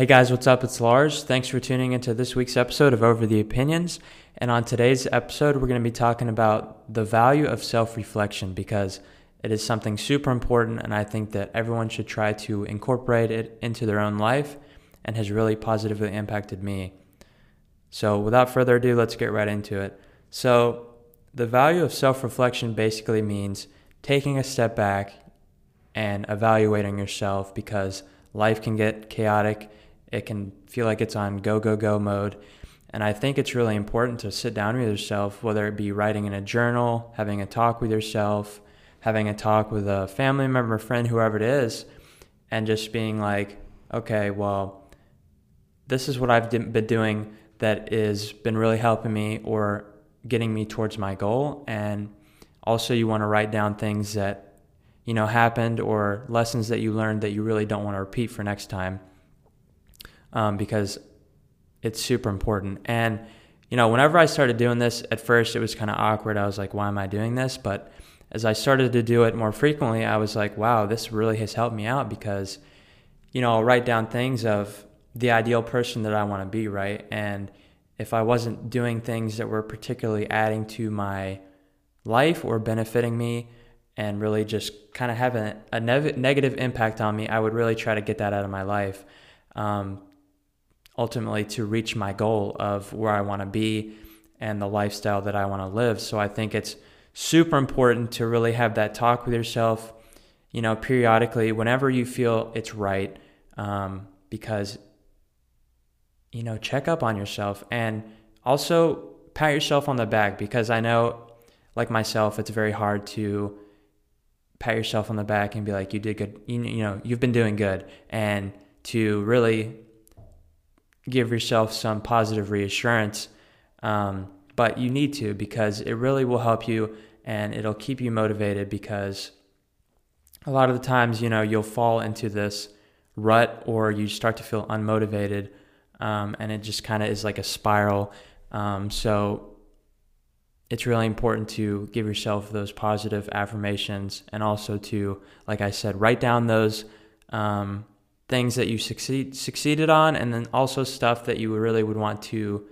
Hey guys, what's up? It's Lars. Thanks for tuning into this week's episode of Over the Opinions. And on today's episode, we're going to be talking about the value of self reflection because it is something super important, and I think that everyone should try to incorporate it into their own life and has really positively impacted me. So, without further ado, let's get right into it. So, the value of self reflection basically means taking a step back and evaluating yourself because life can get chaotic it can feel like it's on go, go, go mode. And I think it's really important to sit down with yourself, whether it be writing in a journal, having a talk with yourself, having a talk with a family member, friend, whoever it is, and just being like, okay, well, this is what I've been doing that has been really helping me or getting me towards my goal. And also, you want to write down things that, you know, happened or lessons that you learned that you really don't want to repeat for next time um, because it's super important. And, you know, whenever I started doing this, at first it was kind of awkward. I was like, why am I doing this? But as I started to do it more frequently, I was like, wow, this really has helped me out because, you know, I'll write down things of the ideal person that I want to be, right? And if I wasn't doing things that were particularly adding to my life or benefiting me and really just kind of having a ne- negative impact on me, I would really try to get that out of my life. Um, ultimately to reach my goal of where I want to be and the lifestyle that I want to live. So I think it's super important to really have that talk with yourself, you know, periodically whenever you feel it's right, um, because, you know, check up on yourself and also pat yourself on the back because I know, like myself, it's very hard to pat yourself on the back and be like, you did good, you, you know, you've been doing good. And to really give yourself some positive reassurance. Um, but you need to because it really will help you and it'll keep you motivated because a lot of the times, you know, you'll fall into this rut or you start to feel unmotivated um, and it just kind of is like a spiral. Um, so it's really important to give yourself those positive affirmations and also to, like I said, write down those um, things that you succeed succeeded on and then also stuff that you really would want to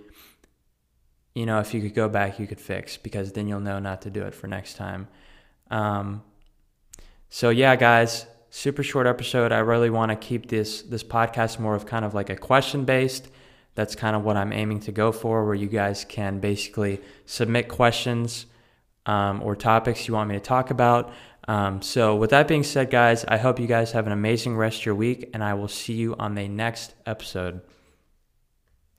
you know if you could go back you could fix because then you'll know not to do it for next time. Um, so yeah guys super short episode. I really want to keep this this podcast more of kind of like a question based that's kind of what i'm aiming to go for where you guys can basically submit questions um, or topics you want me to talk about um, so, with that being said, guys, I hope you guys have an amazing rest of your week, and I will see you on the next episode.